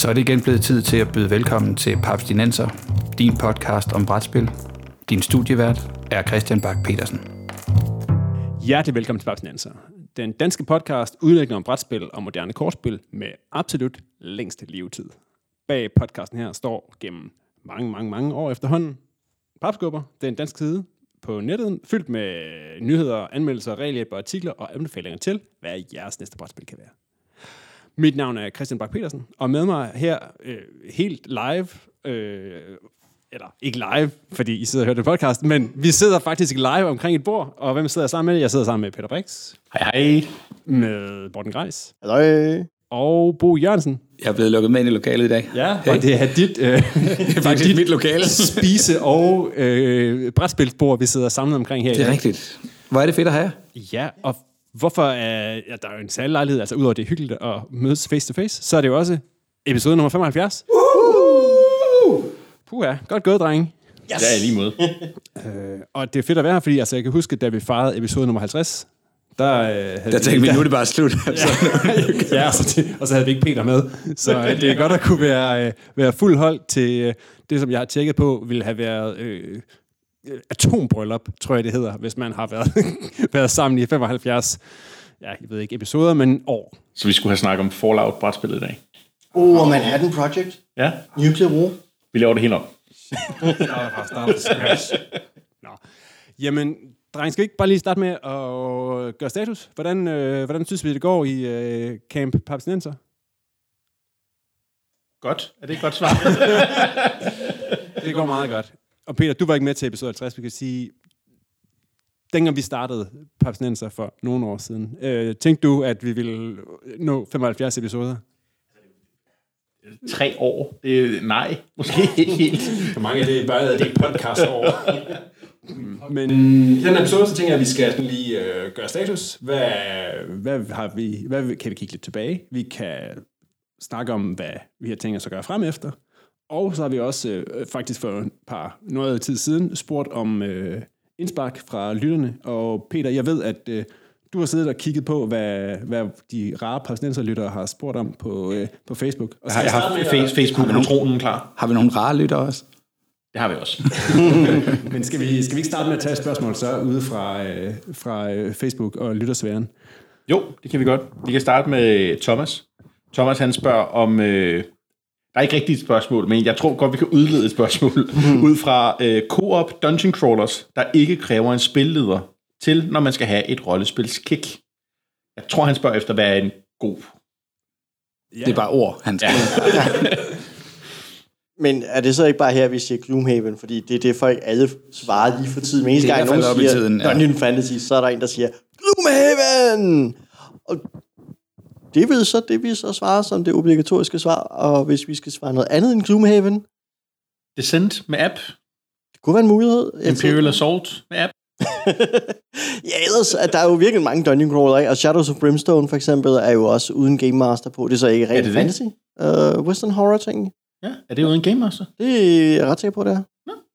Så er det igen blevet tid til at byde velkommen til Papstinenser, din podcast om brætspil. Din studievært er Christian Bak petersen Hjertelig velkommen til Papstinenser. Den danske podcast udlægger om brætspil og moderne kortspil med absolut længste levetid. Bag podcasten her står gennem mange, mange, mange år efterhånden Papskubber, den danske side på nettet, fyldt med nyheder, anmeldelser, regelhjælp og artikler og anbefalinger til, hvad jeres næste brætspil kan være. Mit navn er Christian Bak petersen og med mig her øh, helt live, øh, eller ikke live, fordi I sidder og hører det podcast, men vi sidder faktisk live omkring et bord, og hvem sidder jeg sammen med? Jeg sidder sammen med Peter Brix. Hej hej. Med Morten Greis. Hej. Og Bo Jørgensen. Jeg er blevet lukket med ind i lokalet i dag. Ja, hey. og det er dit, øh, det er faktisk dit mit lokale. spise- og øh, brætspilsbord, vi sidder samlet omkring her. Det er rigtigt. Hvor er det fedt at have Ja, og hvorfor er ja, der er jo en særlig lejlighed, altså udover det er hyggeligt at mødes face to face, så er det jo også episode nummer 75. Woohoo! Puha, godt gået, drenge. Yes. Ja, lige måde. øh, og det er fedt at være her, fordi altså, jeg kan huske, da vi fejrede episode nummer 50, der, øh, der tænkte vi, nu er det bare slut. Altså. ja, ja og, så, og så havde vi ikke Peter med. Så øh, det er godt at kunne være, øh, være fuld hold til øh, det, som jeg har tjekket på, ville have været øh, atombryllup, tror jeg det hedder, hvis man har været, været sammen i 75, ja, jeg ved ikke episoder, men år. Så vi skulle have snakket om Fallout-brætspillet i dag. Oh, og Manhattan Project. Ja. Nuclear War. Vi laver det helt op. Nå. Jamen, dreng, skal vi ikke bare lige starte med at gøre status? Hvordan, øh, hvordan synes vi, det går i øh, Camp Papsinenser? Godt. Er det et godt svar? det går meget godt. Og Peter, du var ikke med til episode 50. Vi kan sige, dengang vi startede Papsinenser for nogle år siden, øh, tænkte du, at vi ville nå 75 episoder? Tre år? Det, nej, måske ikke helt. For mange er det bare det podcast år. Men i den episode, så tænker jeg, at vi skal sådan lige øh, gøre status. Hvad, hvad, har vi, hvad kan vi kigge lidt tilbage? Vi kan snakke om, hvad vi har tænkt os at gøre frem efter. Og så har vi også øh, faktisk for et par noget tid siden spurgt om øh, indspark fra lytterne. Og Peter, jeg ved, at øh, du har siddet og kigget på, hvad, hvad de rare palæstinenserlyttere har spurgt om på, øh, på Facebook. Og så jeg, jeg har face, Facebook-patronen klar. Har vi nogle rare lyttere også? Det har vi også. Men skal vi, skal vi ikke starte med at tage et spørgsmål så ude fra, øh, fra øh, Facebook og lyttersværen? Jo, det kan vi godt. Vi kan starte med Thomas. Thomas han spørger om... Øh, der er ikke rigtigt et spørgsmål, men jeg tror godt, vi kan udlede et spørgsmål mm. ud fra øh, co-op dungeon crawlers, der ikke kræver en spilleder til, når man skal have et rollespilskick. Jeg tror, han spørger efter, hvad er en god... Ja. Det er bare ord, han skal. Ja. Men er det så ikke bare her, vi siger Gloomhaven? Fordi det er det, folk alle svarer lige for tiden. Men eneste gang nogen siger tiden, ja. Dungeon Fantasy, så er der en, der siger Gloomhaven! Og det vil så det, vi så svarer som det obligatoriske svar. Og hvis vi skal svare noget andet end Gloomhaven... Descent med app. Det kunne være en mulighed. Imperial Assault med app. ja, ellers at der er jo virkelig mange dungeon crawler, ikke? Og Shadows of Brimstone for eksempel er jo også uden Game Master på. Det er så ikke rent fantasy. Uh, Western Horror ting. Ja, er det uden Game Master? Det er jeg ret sikker på, det er.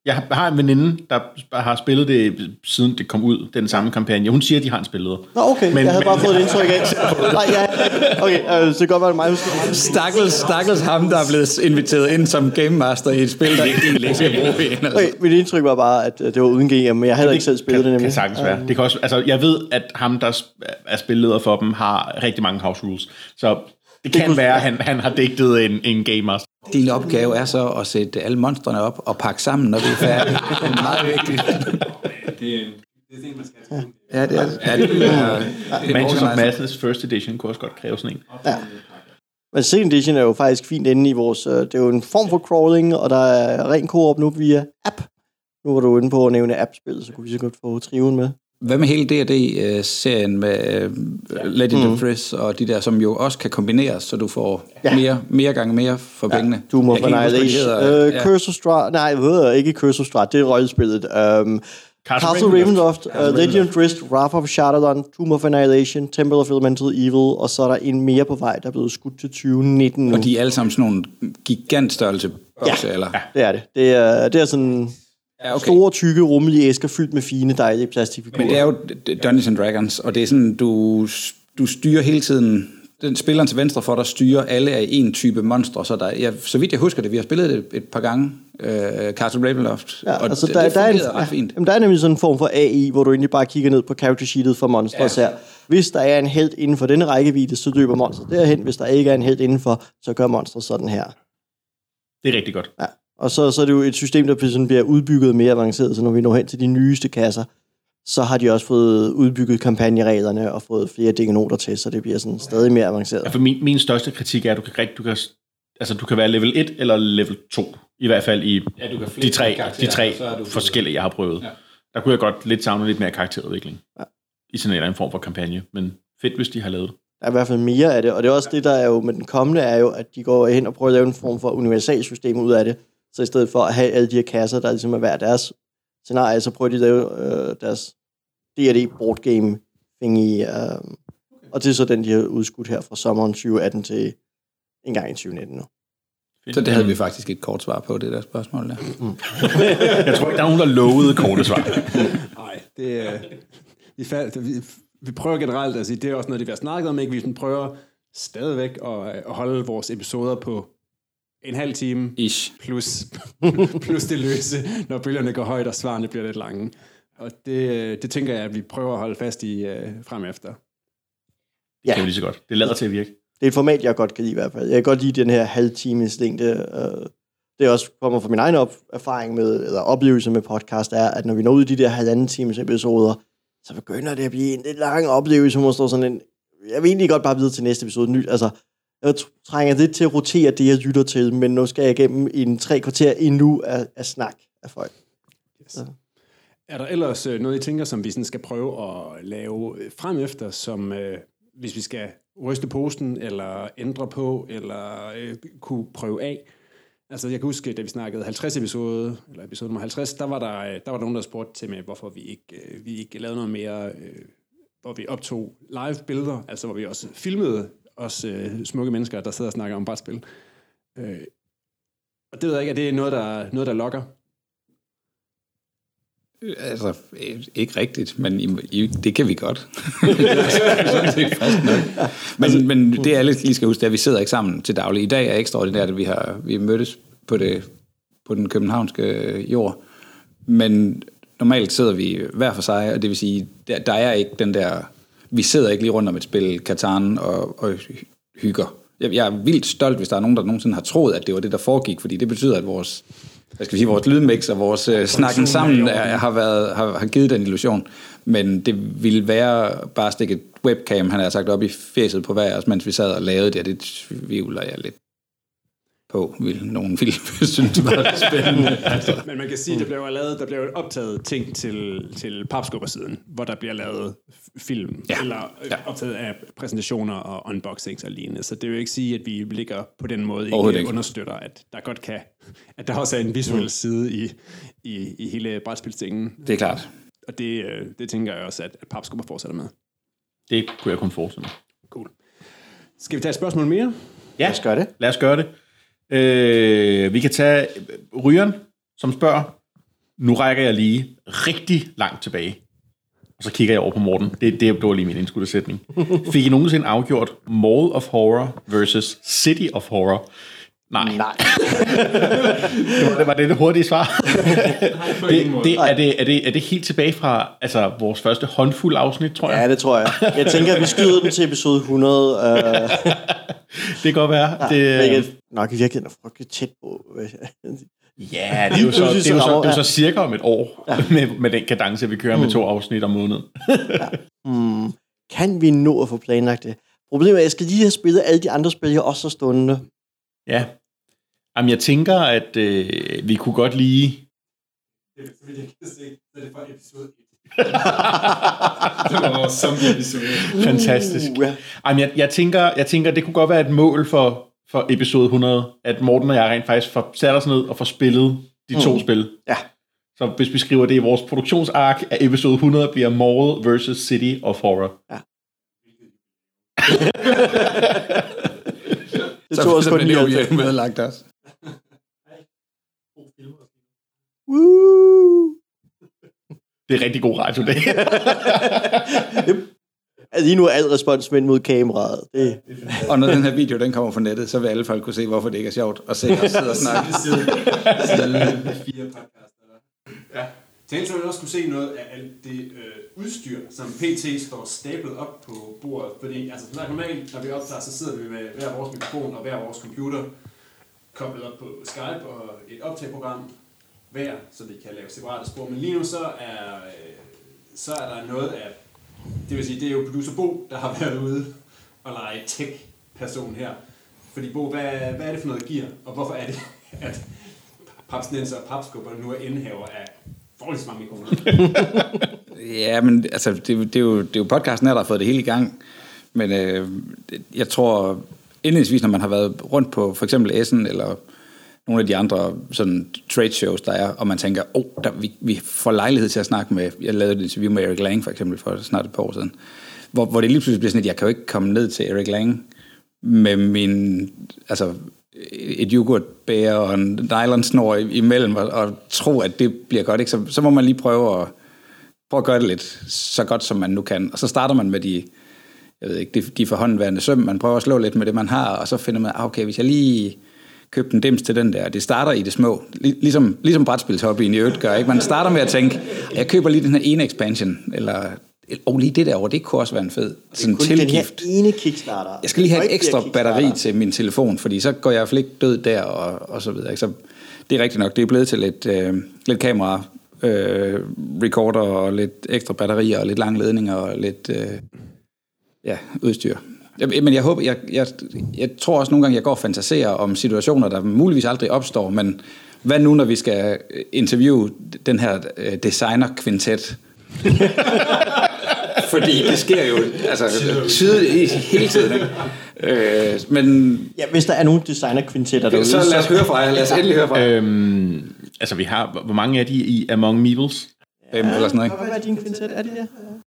Jeg har en veninde, der har spillet det, siden det kom ud, den samme kampagne. Hun siger, at de har en spillet. Nå, okay. Men, jeg havde men, bare fået et indtryk af. Nej, ja. Okay, uh, så det kan godt være mig. Stakkels, stakkels ham, der er blevet inviteret ind som Game Master i et spil, der ikke skal bruge en. Okay, mit indtryk var bare, at det var uden game, men jeg havde ikke selv spillet kan, det nemlig. kan sagtens være. Det kan også, altså, jeg ved, at ham, der er spilleder for dem, har rigtig mange house rules. Så det, det kan kunne, være, at han, han har digtet en, en Game Master. Din opgave er så at sætte alle monstrene op og pakke sammen, når vi er færdige. Det er meget vigtigt. Det er det er man skal. Ja, det er det. Ja, det er, Madness First Edition kunne også godt kræve sådan en. Ja. Men Second Edition er jo faktisk fint inde i vores... Uh, det er jo en form for crawling, og der er ren co-op nu via app. Nu var du inde på at nævne app-spil, så kunne vi så godt få triven med. Hvad med hele D&D-serien med uh, Legend mm. of Frizz og de der, som jo også kan kombineres, så du får ja. mere, mere gange mere for ja. pengene? Doom of Annihilation. Uh, ja. Curse of Strahd. Nej, jeg ved ikke Curse of Strahd. Det er rollespillet. Um, Castle, Castle Ravenloft, uh, Legend of Rist, Wrath of Shadowrun, Tomb of Annihilation, Temple of Elemental Evil, og så er der en mere på vej, der er blevet skudt til 2019 nu. Og de er alle sammen sådan nogle gigantstørrelse bokse, ja, eller? Ja, det er det. Det er, det er sådan Ja, okay. Store, tykke, rummelige æsker fyldt med fine, dejlige plastikfigurer. Men det er jo Dungeons and Dragons, og det er sådan, du, du styrer hele tiden den spilleren til venstre for, der styrer alle af en type monstre, så der, ja, så vidt jeg husker det, vi har spillet det et, par gange, øh, Castle Ravenloft, ja, og altså, det, der, det der er en, ret fint. Jamen, der er nemlig sådan en form for AI, hvor du egentlig bare kigger ned på character sheetet for monstre ja. her. Hvis der er en held inden for denne rækkevidde, så løber monstret derhen. Hvis der ikke er en held indenfor, så gør monstret sådan her. Det er rigtig godt. Ja. Og så, så er det jo et system, der sådan bliver udbygget mere avanceret, så når vi når hen til de nyeste kasser, så har de også fået udbygget kampagnereglerne og fået flere dingenoter til, så det bliver sådan stadig mere avanceret. Ja, for min, min største kritik er, at du kan, du kan, altså, du kan være level 1 eller level 2, i hvert fald i ja, du kan de tre, de tre forskellige, jeg har prøvet. Ja. Der kunne jeg godt lidt savne lidt mere karakterudvikling. Ja. I sådan en eller anden form for kampagne, men fedt, hvis de har lavet Der er i hvert fald mere af det, og det er også det, der er jo med den kommende, er jo, at de går hen og prøver at lave en form for universalsystem ud af det, så i stedet for at have alle de her kasser, der ligesom er hver deres scenarie, så prøver de at lave øh, deres D&D board game i, øh, og det er så den, de har udskudt her fra sommeren 2018 til en gang i 2019 nu. Så det havde vi faktisk et kort svar på, det der spørgsmål der. Mm. jeg tror ikke, der er nogen, der lovede korte svar. Nej, det er... Vi, faldt, vi, vi prøver generelt, altså det er også noget, det vi har snakket om, ikke? Vi prøver stadigvæk at, at holde vores episoder på en halv time Ish. Plus, plus det løse, når bølgerne går højt, og svarene bliver lidt lange. Og det, det tænker jeg, at vi prøver at holde fast i uh, frem efter. Ja. Det er jo lige så godt. Det lader til at virke. Det er et format, jeg godt kan lide i hvert fald. Jeg kan godt lide den her halvtimes længde. Uh, det er også kommer fra min egen op, erfaring med, eller oplevelse med podcast, er, at når vi når ud i de der halvanden times episoder, så begynder det at blive en lidt lang oplevelse, hvor man står sådan en, jeg vil egentlig godt bare videre til næste episode nyt. Altså, jeg trænger lidt til at rotere det, jeg lytter til, men nu skal jeg igennem en tre kvarter endnu af, af snak af folk. Yes. Så. Er der ellers øh, noget, I tænker, som vi sådan skal prøve at lave øh, frem efter, som øh, hvis vi skal ryste posten, eller ændre på, eller øh, kunne prøve af? Altså, jeg kan huske, da vi snakkede 50 episode, eller episode nummer 50, der var der, øh, der var nogen, der spurgte til mig, hvorfor vi ikke, vi ikke lavede noget mere, øh, hvor vi optog live billeder, altså hvor vi også filmede os øh, smukke mennesker, der sidder og snakker om brætspil. Øh, og det ved jeg ikke, er det noget, der, noget, der lokker? Altså, ikke rigtigt, men i, i, det kan vi godt. men, men det alle lige skal huske, det er, at vi sidder ikke sammen til daglig. I dag er ekstraordinært, at vi har vi mødtes på, det, på den københavnske jord. Men normalt sidder vi hver for sig, og det vil sige, der, der er ikke den der... Vi sidder ikke lige rundt om et spil, Katan, og, og hygger. Jeg, jeg er vildt stolt, hvis der er nogen, der nogensinde har troet, at det var det, der foregik, fordi det betyder, at vores hvad skal vi sige, vores lydmix og vores uh, snakken sammen er, har, været, har, har givet den illusion. Men det ville være bare at stikke et webcam, han har sagt, op i fjeset på hver os, mens vi sad og lavede det, det tvivler jeg lidt på, vil nogen film synes var spændende. altså. Men man kan sige, at der blev lavet, der blev optaget ting til, til papskubbersiden, hvor der bliver lavet film, ja. eller ja. optaget af præsentationer og unboxings og lignende. Så det vil ikke sige, at vi ligger på den måde ikke, ikke understøtter, at der godt kan, at der også er en visuel mm. side i, i, i hele brætspilstingen. Det er klart. Og det, øh, det tænker jeg også, at, at papskubber fortsætter med. Det kunne jeg kun forestille mig. Cool. Skal vi tage et spørgsmål mere? Ja, lad os gøre det. Lad os gøre det. Øh, vi kan tage Rygeren, som spørger, nu rækker jeg lige rigtig langt tilbage. Og så kigger jeg over på Morten. Det, det var lige min indskudte sætning. Fik I nogensinde afgjort Mall of Horror versus City of Horror? Nej. Nej. det, var, det var det, det hurtige svar. det, det, er, det, er, det, er det helt tilbage fra altså, vores første håndfuld afsnit, tror jeg? Ja, det tror jeg. Jeg tænker, at vi skyder den til episode 100. Uh... Øh. det kan godt være. Ja, det, øh... nok i virkeligheden er frygteligt tæt på. ja, det er jo så, det er jo så, det er så cirka om et år, ja. med, med den kadence, vi kører mm. med to afsnit om måneden. ja. mm. Kan vi nå at få planlagt det? Problemet er, at jeg skal lige have spillet alle de andre spil, jeg også har stående. Ja. Jamen, jeg tænker, at øh, vi kunne godt lige... Det er, jeg kan se, så er det fra episode 1. det var vores episode. Fantastisk. Uh, ja. Jamen, jeg, jeg, tænker, jeg tænker, det kunne godt være et mål for, for episode 100, at Morten og jeg rent faktisk får sat os ned og får spillet de to mm. spil. Ja. Så hvis vi skriver det i vores produktionsark, at episode 100 bliver Mall versus City of Horror. Ja. Det tog også kun 99. Så lagt os. Det er rigtig god radio, det. Altså, lige nu er alt respons vendt mod kameraet. Det... og når den her video den kommer fra nettet, så vil alle folk kunne se, hvorfor det ikke er sjovt at se os sidde og snakke. fire podcaster. Ja. Tænkte også kunne se noget af alt det øh, udstyr, som PT står stablet op på bordet. Fordi altså, normalt, når vi optager, så sidder vi med hver vores mikrofon og hver vores computer koblet op på Skype og et optageprogram hver, så vi kan lave separate spor. Men lige nu så er, øh, så er der noget af, det vil sige, det er jo producer Bo, der har været ude og lege tech-person her. Fordi Bo, hvad, hvad er det for noget gear, og hvorfor er det, at papsnenser og papskubber nu er indhaver af forholdsvis mange mikrofoner? ja, men altså, det, det, er jo, det er jo podcasten her, der har fået det hele i gang. Men øh, jeg tror, indledningsvis, når man har været rundt på for eksempel Essen, eller nogle af de andre sådan trade shows, der er, og man tænker, åh, oh, der, vi, vi får lejlighed til at snakke med, jeg lavede et interview med Eric Lang for eksempel for snart et par år siden, hvor, hvor det lige pludselig bliver sådan, at jeg kan jo ikke komme ned til Eric Lang med min, altså Øh, et yoghurtbær og en nylonsnor imellem, og, og tro, at det bliver godt, ikke? Så, så må man lige prøve at, prøve at gøre det lidt så godt, som man nu kan. Og så starter man med de, jeg ved ikke, de, de forhåndværende søm, man prøver at slå lidt med det, man har, og så finder man, ah, okay, hvis jeg lige købte en dims til den der, det starter i det små, ligesom, ligesom brætspilshobbyen i øvrigt gør, ikke? Man starter med at tænke, ah, jeg køber lige den her ene expansion, eller og lige det der det kunne også være en fed sådan det er kun tilgift. den her ene Kickstarter. Jeg skal lige have et ekstra batteri til min telefon, fordi så går jeg i hvert fald ikke død der, og, og så videre. Så det er rigtigt nok, det er blevet til lidt, øh, lidt kamera, øh, recorder og lidt ekstra batterier og lidt lange ledninger og lidt øh, ja, udstyr. Men jeg håber, jeg, jeg, jeg tror også nogle gange, jeg går og fantaserer om situationer, der muligvis aldrig opstår, men hvad nu, når vi skal interviewe den her øh, designer-kvintet? Fordi det sker jo altså, tydeligt hele tiden. Ikke? Øh, men, ja, hvis der er nogle designer-kvintetter derude. Så lad os høre fra jer. Lad os endelig høre fra jer. Øhm, altså, vi har, hvor mange er de i Among Meebles? Ja, eller sådan noget, ikke? Hvad er din kvintet? Er det det?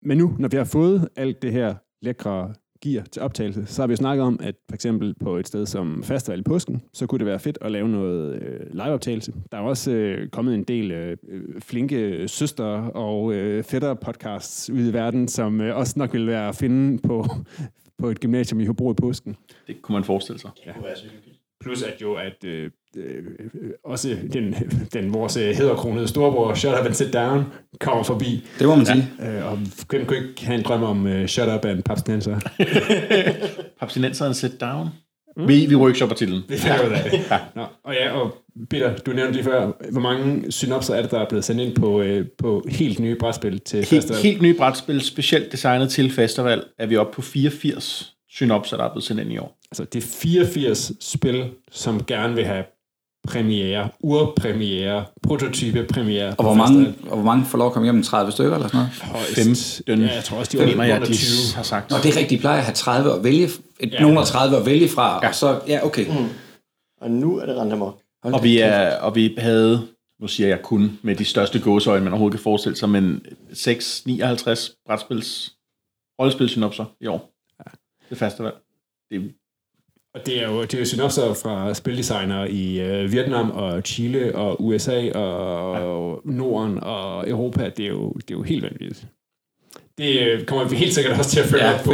Men nu, når vi har fået alt det her lækre gear til optagelse, så har vi jo snakket om, at for eksempel på et sted som Festival i Påsken, så kunne det være fedt at lave noget øh, liveoptagelse. Der er også øh, kommet en del øh, flinke søster og øh, fætter podcasts ude i verden, som øh, også nok vil være at finde på, på et gymnasium i Hobro i Påsken. Det kunne man forestille sig. Ja. Plus at jo, at øh, øh, også den, den vores hedderkronede storebror, Shut Up and Sit Down, kommer forbi. Det må man sige. Ja, øh, og hvem kunne ikke have en drøm om uh, Shut Up and Papstinenser? Papstinenser and Sit Down? Mm. Vi, vi workshopper titlen. Vi finder ud af det. ja. Nå, og ja, og Peter, du nævnte lige før, hvor mange synopser er det, der er blevet sendt ind på, øh, på helt nye brætspil til helt, festival? Helt nye brætspil, specielt designet til festival, er vi oppe på 84 synopser, der er blevet sendt ind i år. Altså, det er 84 spil, som gerne vil have premiere, urpremiere, prototype premiere. Og hvor, mange, og hvor mange får lov at komme hjem? 30 stykker eller sådan noget? 15. Ja, jeg tror også, de var jeg, de har sagt. Og det er rigtigt, de plejer at have 30 at vælge, et, ja. nogle af 30 at vælge fra, ja. og så, ja, okay. Mm. Og nu er det rent Og vi, er, og vi havde, nu siger jeg kun med de største gåsøjne, man overhovedet kan forestille sig, men 6-59 brætspils rollespilsynopser i år. Det faste valg. Det er og det er jo, det er jo synopser fra spildesignere i øh, Vietnam og Chile og USA og, ja. og Norden og Europa. Det er jo, det er jo helt vanvittigt. Det øh, kommer vi helt sikkert også til at følge ja, op på,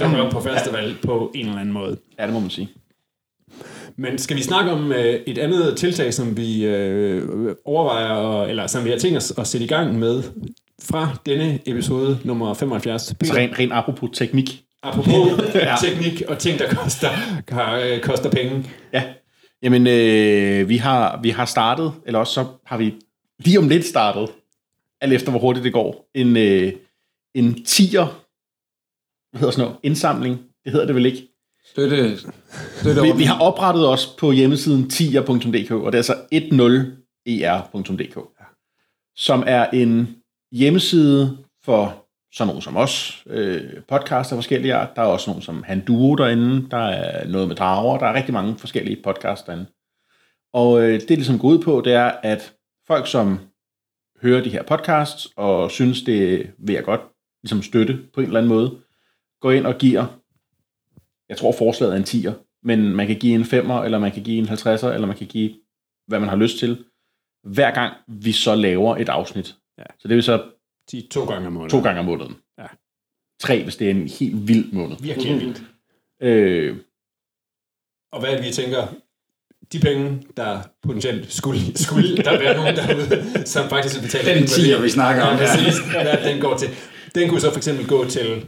når vi op på festival ja. på en eller anden måde. Ja, det må man sige. Men skal vi snakke om øh, et andet tiltag, som vi øh, overvejer, eller som vi har tænkt os at sætte i gang med fra denne episode nummer 75? Så rent, rent apropos teknik. Apropos ja. teknik og ting, der koster, øh, koster penge. Ja. Jamen, øh, vi, har, vi har startet, eller også så har vi lige om lidt startet, alt efter hvor hurtigt det går, en, øh, en tier, hvad hedder sådan noget, indsamling, det hedder det vel ikke? Støtte, støtte vi, vi har oprettet os på hjemmesiden tier.dk, og det er altså 10er.dk, e som er en hjemmeside for sådan nogle som os, øh, podcaster forskellige art. Der er også nogle som Han Duo derinde, der er noget med drager, der er rigtig mange forskellige podcasts derinde. Og øh, det ligesom går ud på, det er, at folk, som hører de her podcasts, og synes, det vil jeg godt ligesom støtte på en eller anden måde, går ind og giver, jeg tror forslaget er en 10'er, men man kan give en 5'er, eller man kan give en 50'er, eller man kan give, hvad man har lyst til, hver gang vi så laver et afsnit. Ja. Så det vil så de to gange om måneden. To gange om måneden. Ja. 3, hvis det er en helt vild måned. Virkelig mm-hmm. vildt. Øh, og hvad er det, vi tænker? De penge, der potentielt skulle, skulle der være nogen derude, som faktisk betaler... Den 10, vi snakker om. Ja, præcis, hvad den går til. Den kunne så for eksempel gå til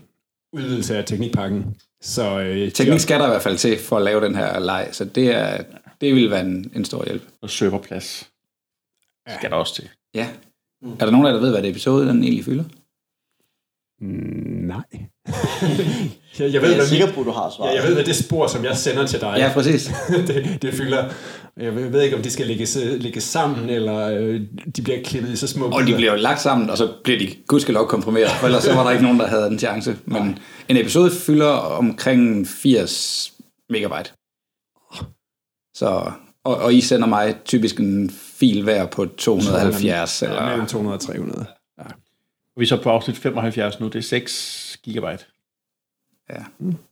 udvidelse af teknikpakken. Så, øh, Teknik skal der i hvert fald til for at lave den her leg, så det, er, det vil være en, en stor hjælp. Og serverplads ja. skal der også til. Ja. Er der nogen af jer, der ved, hvad det episode den egentlig fylder? Mm, nej. jeg, jeg, ved, jeg er sikker på, du har svaret. Ja, jeg ved, hvad det spor, som jeg sender til dig, ja, præcis. det, det fylder. Jeg ved ikke, om de skal lægges, lægges sammen, eller øh, de bliver klippet i så små Og de bliver jo lagt sammen, og så bliver de gudskelov komprimeret, for ellers så var der ikke nogen, der havde en chance. Men Nej. en episode fylder omkring 80 megabyte. Så, og, og I sender mig typisk en fil hver på 270. eller mellem 200 og 300. Ja. Vi er så på afsnit 75 nu, det er 6 gigabyte. Ja.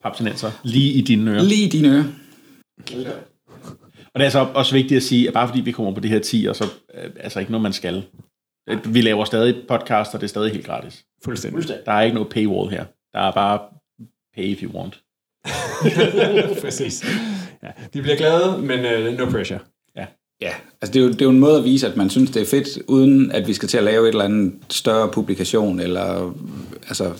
Papsenenser. Lige i dine ører. Lige i dine ører. Og det er så også vigtigt at sige, at bare fordi vi kommer på det her 10, og så øh, altså ikke noget, man skal. Vi laver stadig podcast, og det er stadig helt gratis. Fuldstændig. Der er ikke noget paywall her. Der er bare pay if you want. Præcis. Ja, de bliver glade, men uh, no pressure. Ja. Altså det er, jo, det er jo en måde at vise, at man synes, det er fedt, uden at vi skal til at lave et eller andet større publikation, eller altså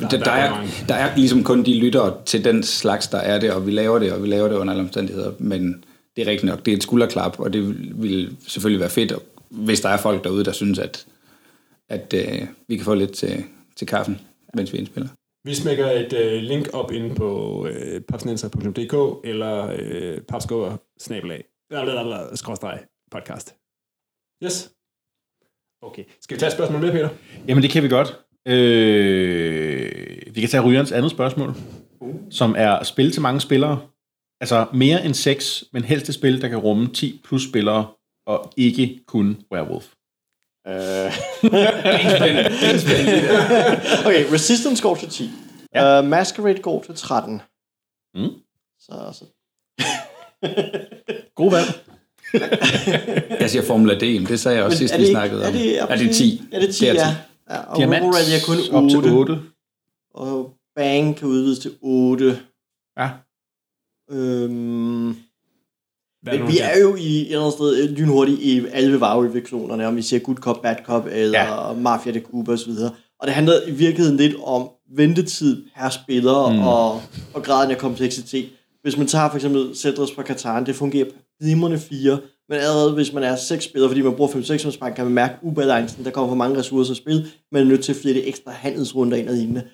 der, der, der, er, der er ligesom kun de lyttere til den slags, der er det, og vi laver det, og vi laver det under alle omstændigheder, men det er rigtigt nok, det er et skulderklap, og det vil selvfølgelig være fedt, hvis der er folk derude, der synes, at, at øh, vi kan få lidt til, til kaffen, mens vi indspiller. Vi smækker et øh, link op inde på øh, papsnenser.dk eller øh, eller skråstreg podcast. Yes. Okay. Skal vi tage et spørgsmål med, Peter? Jamen, det kan vi godt. Øh, vi kan tage Rygerens andet spørgsmål, uh. som er spil til mange spillere. Altså mere end 6, men helst et spil, der kan rumme 10 plus spillere, og ikke kun Werewolf. Uh. okay, Resistance går til 10. Ja. Uh, Masquerade går til 13. Mm. Så, så. God valg. jeg siger Formula D, men det sagde jeg også sidst, vi snakkede om. Er det, er det 10? Er det 10, det er 10. ja. ja og Diamant er kun 8. Op til 8. Og Bang kan udvides til 8. Ja. Øhm, men vi er jo i et eller andet sted øh, lynhurtigt i alle vareudviklingerne, om vi siger Good Cop, Bad Cop, eller ja. Mafia de Cuba osv. Og det handler i virkeligheden lidt om ventetid per spiller mm. og, og graden af kompleksitet. Hvis man tager for eksempel Cedros fra Katar, det fungerer glimrende fire, men allerede hvis man er seks spillere, fordi man bruger 5-6 spank, kan man mærke ubalancen, der kommer for mange ressourcer at spille, man er nødt til flere ekstra handelsrunder ind og lignende.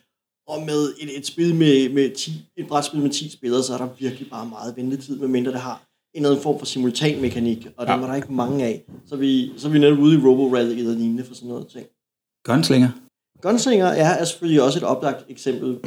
Og med et, et spil med, med 10, et brætspil med 10 spillere, så er der virkelig bare meget ventetid, medmindre det har en eller anden form for simultan mekanik, og ja. dem var der ikke mange af. Så vi, så vi netop ude i Robo Rally eller lignende for sådan noget ting. Gunslinger? Gunslinger ja, er selvfølgelig også et oplagt eksempel.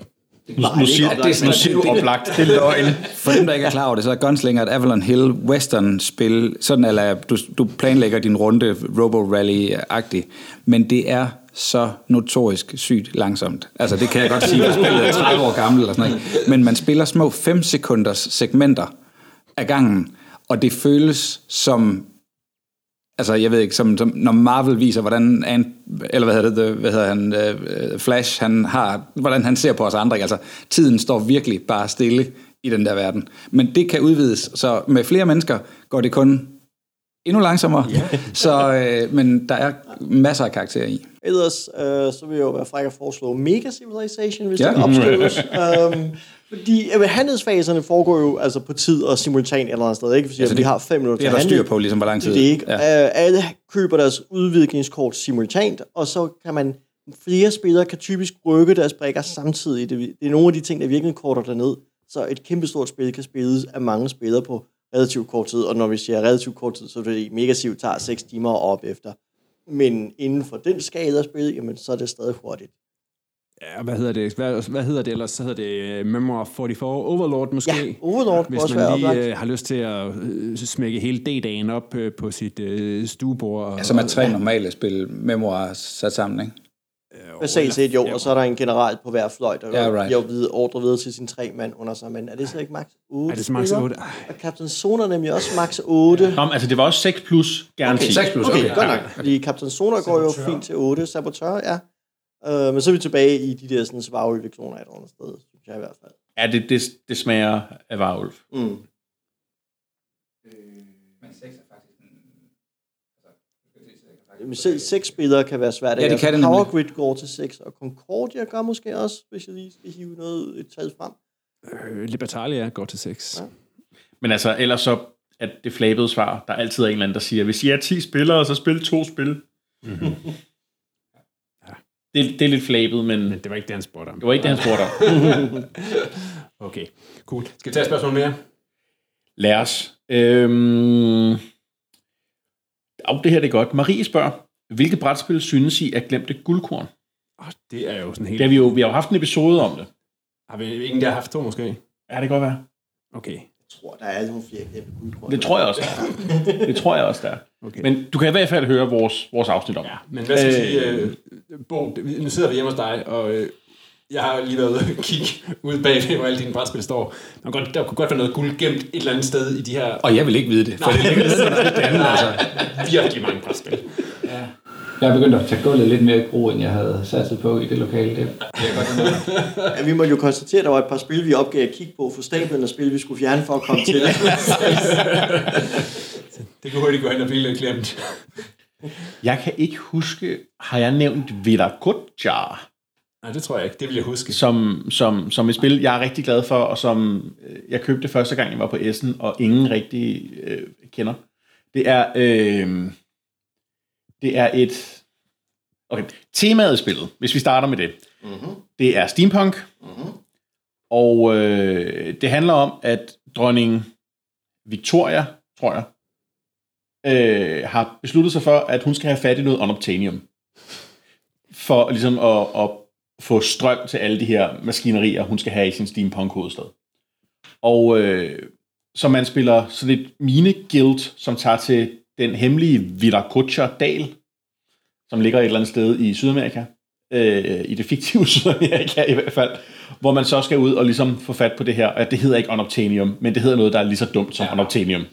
Nej, nu, siger, det, det, nu siger du oplagt. Det er løgn. For dem, der ikke er klar over det, så er Gunslinger et Avalon Hill western-spil, sådan eller du, du planlægger din runde Robo Rally-agtigt, men det er så notorisk sygt langsomt. Altså det kan jeg godt sige, at spillet er 30 år gammel eller sådan noget. Men man spiller små 5 sekunders segmenter af gangen, og det føles som altså jeg ved ikke, som, som når Marvel viser, hvordan, an, eller hvad hedder det, hvad hedder han, uh, Flash, han har, hvordan han ser på os andre, altså tiden står virkelig bare stille i den der verden. Men det kan udvides, så med flere mennesker går det kun endnu langsommere, yeah. så, øh, men der er masser af karakterer i. Ellers, øh, så vil jeg jo være fræk at foreslå Mega Civilization, hvis ja. det kan opskrives. um, fordi øh, handelsfaserne foregår jo altså på tid og simultan eller andet sted, ikke? Fordi altså, vi har fem minutter til at handle. Det er der styr på, ligesom hvor lang tid. Det er ikke. Ja. Uh, alle køber deres udviklingskort simultant, og så kan man flere spillere kan typisk rykke deres brækker samtidig. Det, det er nogle af de ting, der virkelig korter derned. Så et kæmpestort spil kan spilles af mange spillere på relativt kort tid, og når vi siger relativt kort tid, så er det Megasiv tager 6 timer op efter. Men inden for den skala af spil, jamen, så er det stadig hurtigt. Ja, hvad hedder det? Hvad, hvad hedder det ellers? Så hedder det uh, Memoir 44 Overlord måske? Ja, Overlord Hvis man lige uh, har lyst til at uh, smække hele D-dagen op uh, på sit uh, stuebord. Ja, som er tre normale spil, Memoir sat sammen, ikke? Basalt set jo, og så er der en general på hver fløjt, der yeah, right. videre, ordre videre til sin tre mand under sig. Men er det så ikke max 8? Er det så max 8? Og Captain Sonar nemlig også max 8. Nå, altså det var også 6 plus, gerne okay, 6 plus, okay. okay godt nok. Fordi Captain Sonar går jo fint til 8. Saboteur, ja. Uh, men så er vi tilbage i de der sådan svarulv-lektioner et eller andet sted, synes jeg i hvert fald. Ja, det, det, det smager af varulv. Mm. Øh, men 6 er faktisk en... Altså, seks spillere kan være svært. Ja, det kan det Power Grid går til 6, og Concordia gør måske også, hvis jeg lige skal hive noget et tal frem. Øh, Libertalia går til 6. Ja. Men altså, ellers så at det flabede svar, der altid er en eller anden, der siger, hvis I er 10 spillere, så spil to spil. Mm-hmm. det, det er lidt flabet, men... Men det var ikke det, han spurgte om. Det var ikke det, han spurgte om. okay, cool. Skal vi tage et spørgsmål mere? Lad os. Øhm... Oh, det her det er godt. Marie spørger, hvilke brætspil synes I er glemte guldkorn? Oh, det er jo sådan helt... Det har vi, jo, vi har jo haft en episode om det. Har vi ikke der har haft to måske? Ja, det kan godt være. Okay tror, der er nogle flere guldkorn. Det tror jeg også, der er. Det tror jeg også, der er. Okay. Men du kan i hvert fald høre vores, vores afsnit om Ja, men hvad skal jeg sige? Øh, Bo, nu sidder vi hjemme hos dig, og øh, jeg har lige været og kigge ud bag, hvor alle dine brætspil står. Der kunne, godt, der kunne godt være noget guld gemt et eller andet sted i de her... Og jeg vil ikke vide det, for Nej, det ligger alt det andet. Altså. Virkelig mange brætspil. Jeg er begyndt at tage gulvet lidt mere i brug, end jeg havde satset på i det lokale. Det er ja, vi må jo konstatere, at der var et par spil, vi opgav at kigge på, for stablen af spil, vi skulle fjerne for at komme til. det kunne hurtigt gå hen og blive lidt glemt. Jeg kan ikke huske, har jeg nævnt Virakutjar? Nej, det tror jeg ikke. Det vil jeg huske. Som, som, som et spil, jeg er rigtig glad for, og som øh, jeg købte første gang, jeg var på Essen, og ingen rigtig øh, kender. Det er... Øh, det er et... Okay, temaet i spillet, hvis vi starter med det, mm-hmm. det er steampunk, mm-hmm. og øh, det handler om, at dronning Victoria, tror jeg, øh, har besluttet sig for, at hun skal have fat i noget unobtainium, for ligesom at, at få strøm til alle de her maskinerier, hun skal have i sin steampunk-hovedstad. Og øh, så man spiller sådan et mine-guild, som tager til den hemmelige Viracocha-dal, som ligger et eller andet sted i Sydamerika, øh, i det fiktive Sydamerika i hvert fald, hvor man så skal ud og ligesom få fat på det her, at det hedder ikke unobtainium, men det hedder noget, der er lige så dumt som ja. unobtainium.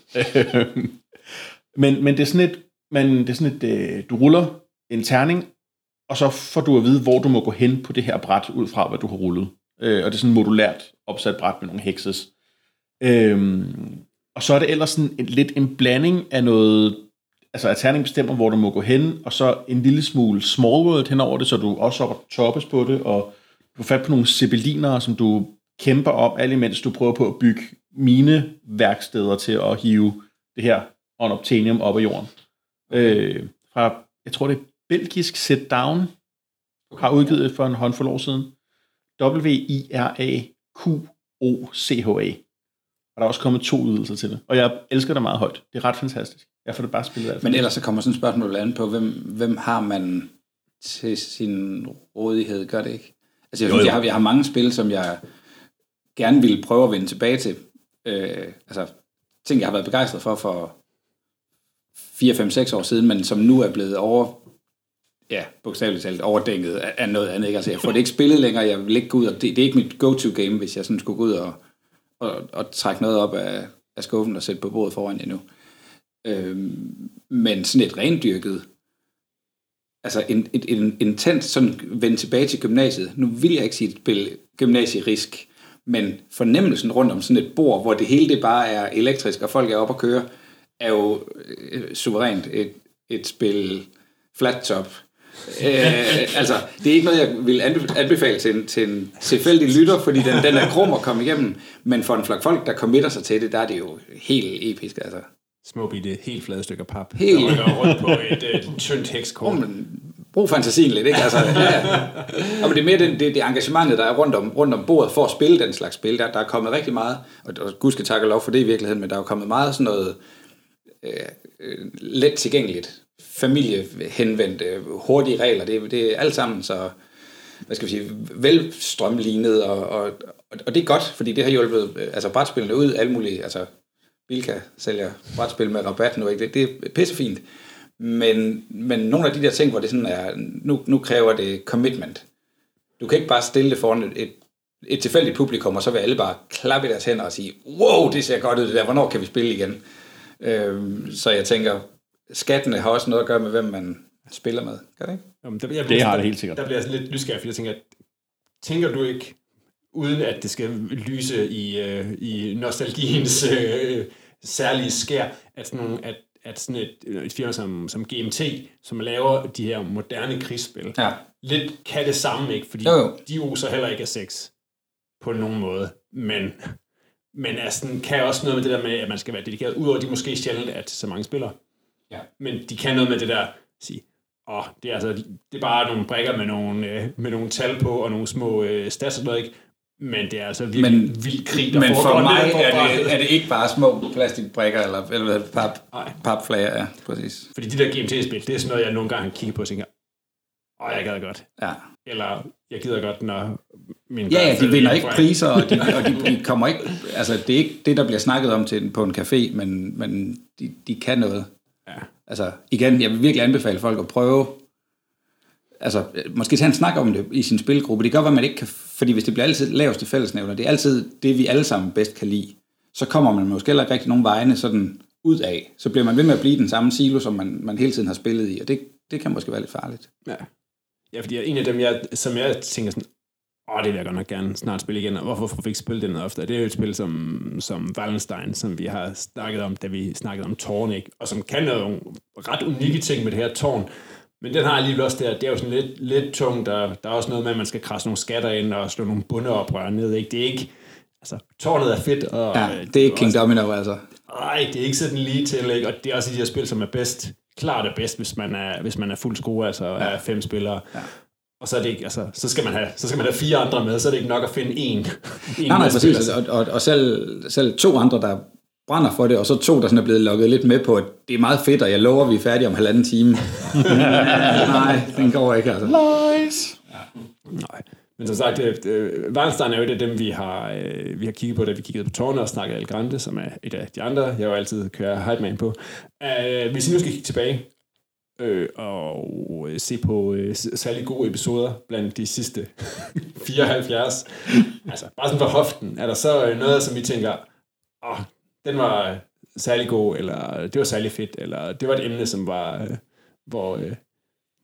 men, men det er sådan et, man, det er sådan et, øh, du ruller en terning, og så får du at vide, hvor du må gå hen på det her bræt, ud fra hvad du har rullet. Øh, og det er sådan et modulært opsat bræt med nogle hexes. Øh, og så er det ellers sådan en, lidt en blanding af noget altså at terning bestemmer, hvor du må gå hen, og så en lille smule small world hen over det, så du også op toppes på det, og du får fat på nogle zeppeliner, som du kæmper om, alt imens du prøver på at bygge mine værksteder til at hive det her unobtainium op af jorden. Øh, fra, jeg tror det er belgisk Sit Down, har udgivet for en håndfuld år siden. W-I-R-A-Q-O-C-H-A. Og der er også kommet to ydelser til det. Og jeg elsker det meget højt. Det er ret fantastisk. Jeg får det bare spillet af. Men ellers så kommer sådan et spørgsmål an på, hvem, hvem har man til sin rådighed, gør det ikke? Altså jeg, jo, jo. jeg, har, jeg har mange spil, som jeg gerne ville prøve at vende tilbage til. Øh, altså ting, jeg har været begejstret for for 4-5-6 år siden, men som nu er blevet over, ja, bogstaveligt talt overdænket af noget andet. Ikke? Altså, jeg får det ikke spillet længere, jeg vil ikke gå ud, og det, det er ikke mit go-to-game, hvis jeg sådan skulle gå ud og, og, at trække noget op af, af skuffen og sætte på bordet foran endnu. Øh, men sådan et rendyrket, altså en, et, en intens sådan vende tilbage til gymnasiet. Nu vil jeg ikke sige et spil gymnasierisk, men fornemmelsen rundt om sådan et bord, hvor det hele det bare er elektrisk, og folk er oppe og køre, er jo øh, suverænt et, et spil flat top øh, altså, det er ikke noget, jeg vil anbefale til en, til en tilfældig lytter, fordi den, den er grum at komme igennem, men for en flok folk, der committer sig til det, der er det jo helt episk. Altså små bitte, helt flade stykker pap, helt. der rykker rundt på et, et tyndt hekskort. Oh, brug fantasien lidt, ikke? Altså, ja. Og det er mere det, det, det engagementet, der er rundt om, rundt om bordet for at spille den slags spil. Der, der er kommet rigtig meget, og, og gud skal takke lov for det i virkeligheden, men der er jo kommet meget sådan noget øh, øh, let tilgængeligt, familiehenvendte, hurtige regler. Det, det er alt sammen så hvad skal vi sige, velstrømlignet, og, og, og det er godt, fordi det har hjulpet øh, altså brætspillene ud, alle mulige, altså Bilka sælger brætspil med rabat nu, ikke? Det, det er pissefint. Men, men nogle af de der ting, hvor det sådan er, nu, nu kræver det commitment. Du kan ikke bare stille det foran et, et, tilfældigt publikum, og så vil alle bare klappe i deres hænder og sige, wow, det ser godt ud det der, hvornår kan vi spille igen? Øhm, så jeg tænker, skattene har også noget at gøre med, hvem man spiller med, gør det ikke? Jamen, der, jeg det har det helt sikkert. Der bliver jeg lidt nysgerrig, fordi jeg tænker, tænker du ikke, uden at det skal lyse i, øh, i nostalgiens øh, særlige skær, at sådan, nogle, at, at sådan et, et firma som, som GMT, som laver de her moderne krigsspil, ja. lidt kan det samme, ikke? Fordi jo, jo. de oser heller ikke af sex på nogen måde, men, men er sådan, kan også noget med det der med, at man skal være dedikeret, udover de måske sjældent at så mange spillere. Ja. Men de kan noget med det der, sige, åh, det er, altså, det er bare nogle brækker med nogle, øh, med nogle tal på, og nogle små øh, stats og noget, ikke? Men det er altså virkelig men, vild krig, der Men for mig er det, er det ikke bare små plastikbrikker, eller, eller pap, papflager, ja, præcis. Fordi de der GMT-spil, det er sådan noget, jeg nogle gange kigger på og tænker, åh, jeg gad godt. Ja. Eller, jeg gider godt, når min Ja, ja, de vinder ikke priser, og, de, og de, de kommer ikke, altså det er ikke det, der bliver snakket om til, på en café, men, men de, de kan noget. Altså, igen, jeg vil virkelig anbefale folk at prøve, altså, måske tage en snak om det i sin spilgruppe. Det gør, hvad man ikke kan, fordi hvis det bliver altid laveste fællesnævner, det er altid det, vi alle sammen bedst kan lide, så kommer man måske heller ikke rigtig nogen vegne sådan ud af. Så bliver man ved med at blive den samme silo, som man, man hele tiden har spillet i, og det, det kan måske være lidt farligt. Ja. Ja, fordi en af dem, jeg, som jeg tænker sådan, åh, det vil jeg godt nok gerne snart spille igen, og hvorfor får vi ikke spillet det noget ofte? Det er jo et spil som, som Wallenstein, som vi har snakket om, da vi snakkede om tårn, ikke? og som kan nogle ret unikke ting med det her tårn. Men den har alligevel også der, det er jo sådan lidt, lidt tungt, der, der er også noget med, at man skal krasse nogle skatter ind og slå nogle bundeoprør ned, ikke? Det er ikke, altså, tårnet er fedt. Og, ja, det er ikke King Domino, altså. Nej, det er ikke sådan lige til, ikke? og det er også de her spil, som er bedst, klart er bedst, hvis man er, hvis man er fuld skrue, altså ja. er fem spillere. Ja. Og så, er det ikke, altså, så, skal man have, så skal man have fire andre med, så er det ikke nok at finde en. en nej, nej, præcis. Og, og, og selv, selv to andre, der brænder for det, og så to, der sådan er blevet lukket lidt med på, at det er meget fedt, og jeg lover, at vi er færdige om halvanden time. nej, den går ikke, altså. Ja. Nej. Men som sagt, øh, Weinstein er jo et af dem, vi har, øh, vi har kigget på, da vi kiggede på Tårne og snakkede El Grande, som er et af de andre, jeg jo altid kører hype man på. Uh, hvis I nu skal kigge tilbage, øh, og øh, se på øh, særlig gode episoder blandt de sidste 74. altså, bare sådan for hoften. Er der så øh, noget, som I tænker, åh, oh, den var øh, særlig god, eller det var særlig fedt, eller det var et emne, som var, øh, hvor, øh,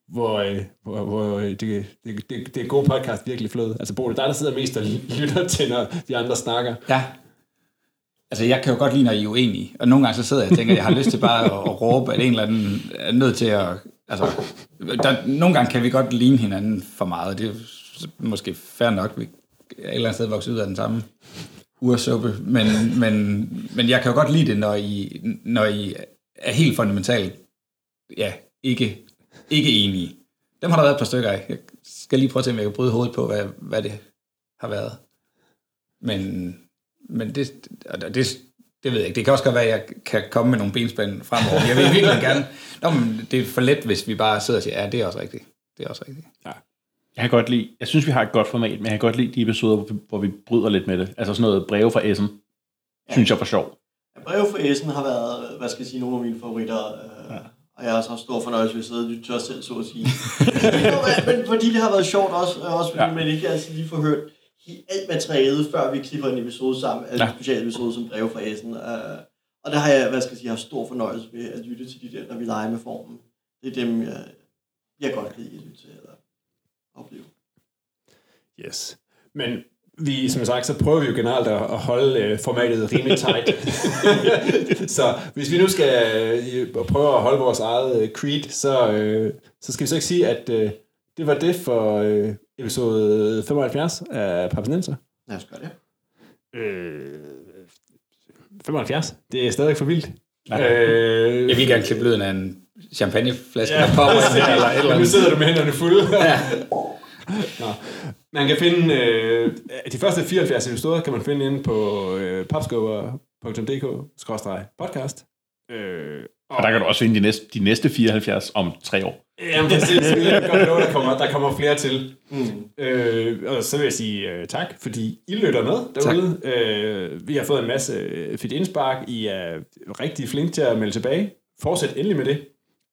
hvor, øh, hvor, hvor det, det, det, det gode podcast virkelig flød. Altså, Bo, det er dig, der sidder mest og lytter til, når de andre snakker. Ja, Altså, jeg kan jo godt lide, når I er uenige. Og nogle gange så sidder jeg og tænker, at jeg har lyst til bare at, at råbe, at en eller anden er nødt til at... Altså, der, nogle gange kan vi godt ligne hinanden for meget. Det er måske fair nok. Vi er et eller andet sted vokset ud af den samme ursuppe. Men, men, men jeg kan jo godt lide det, når I, når I er helt fundamentalt ja, ikke, ikke enige. Dem har der været et par stykker af. Jeg skal lige prøve at se, om jeg kan bryde hovedet på, hvad, hvad det har været. Men men det, det, det ved jeg ikke. Det kan også godt være, at jeg kan komme med nogle benspænd fremover. Jeg vil virkelig gerne... Nå, men det er for let, hvis vi bare sidder og siger, ja, det er også rigtigt. Det er også rigtigt. Ja. Jeg kan godt lide, jeg synes, vi har et godt format, men jeg kan godt lide de episoder, hvor vi, hvor vi bryder lidt med det. Altså sådan noget breve fra Essen, ja. synes jeg var sjov. Ja, breve fra Essen har været, hvad skal jeg sige, nogle af mine favoritter. Øh, ja. Og jeg har også haft stor fornøjelse ved at sidde og lytte til os selv, så at sige. men fordi det har været sjovt også, også fordi ja. man ikke altid lige får hørt alt materialet, før vi klipper en episode sammen, altså ja. en special episode som Breve fra Essen. Uh, og der har jeg, hvad skal jeg sige, har stor fornøjelse ved at lytte til de der, når vi leger med formen. Det er dem, jeg, jeg godt kan lide at lytte til eller opleve. Yes. Men vi, som sagt, så prøver vi jo generelt at holde uh, formatet rimelig tight. så hvis vi nu skal uh, prøve at holde vores eget uh, creed, så, så skal vi så ikke sige, at det var det for episode 75 af Papinenser. Lad os gøre det. Øh, 75? Det er stadig for vildt. Øh, jeg vil gerne klippe lyden af en champagneflaske, ja, der popper ja, eller et eller andet. Nu sidder du med hænderne fulde. ja. Nå. Man kan finde, øh, de første 74 episoder kan man finde inde på øh, papskubber.dk-podcast. Øh, og, og der kan du også finde de næste, de næste 74 om tre år. Jamen præcis, jeg godt love, der kommer, der kommer flere til. Mm. Øh, og så vil jeg sige uh, tak, fordi I lytter med derude. Uh, vi har fået en masse øh, fedt indspark. I er rigtig flinke til at melde tilbage. Fortsæt endelig med det.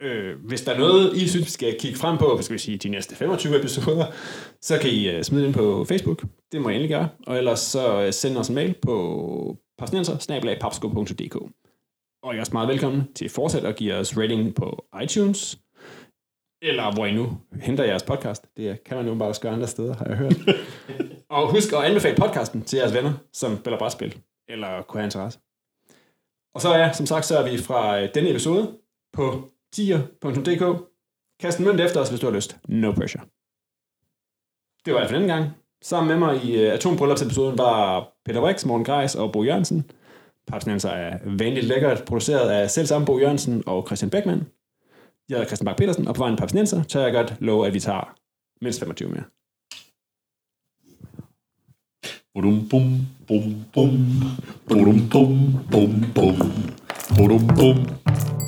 Uh, hvis der er noget, I synes, vi skal kigge frem på, hvad skal vi sige, de næste 25 episoder, så kan I uh, smide ind på Facebook. Det må I endelig gøre. Og ellers så uh, send os en mail på parsnenser Og I er også meget velkommen til at fortsætte at give os rating på iTunes eller hvor I nu henter jeres podcast. Det kan man jo bare også gøre andre steder, har jeg hørt. og husk at anbefale podcasten til jeres venner, som spiller brætspil, eller kunne have interesse. Og så er, som sagt, så er vi fra øh, denne episode på tier.dk. Kast en mønt efter os, hvis du har lyst. No pressure. Det var alt for denne gang. Sammen med mig i uh, Atombryllupsepisoden var Peter Rix, Morten Greis og Bo Jørgensen. Papsnenser er vanligt lækkert, produceret af selv samme Bo Jørgensen og Christian Beckmann. Jeg hedder Christian Bak petersen og på vejen Papsnenser tør jeg godt love, at vi tager mindst 25 mere. Bum bum bum bum bum bum bum bum bum bum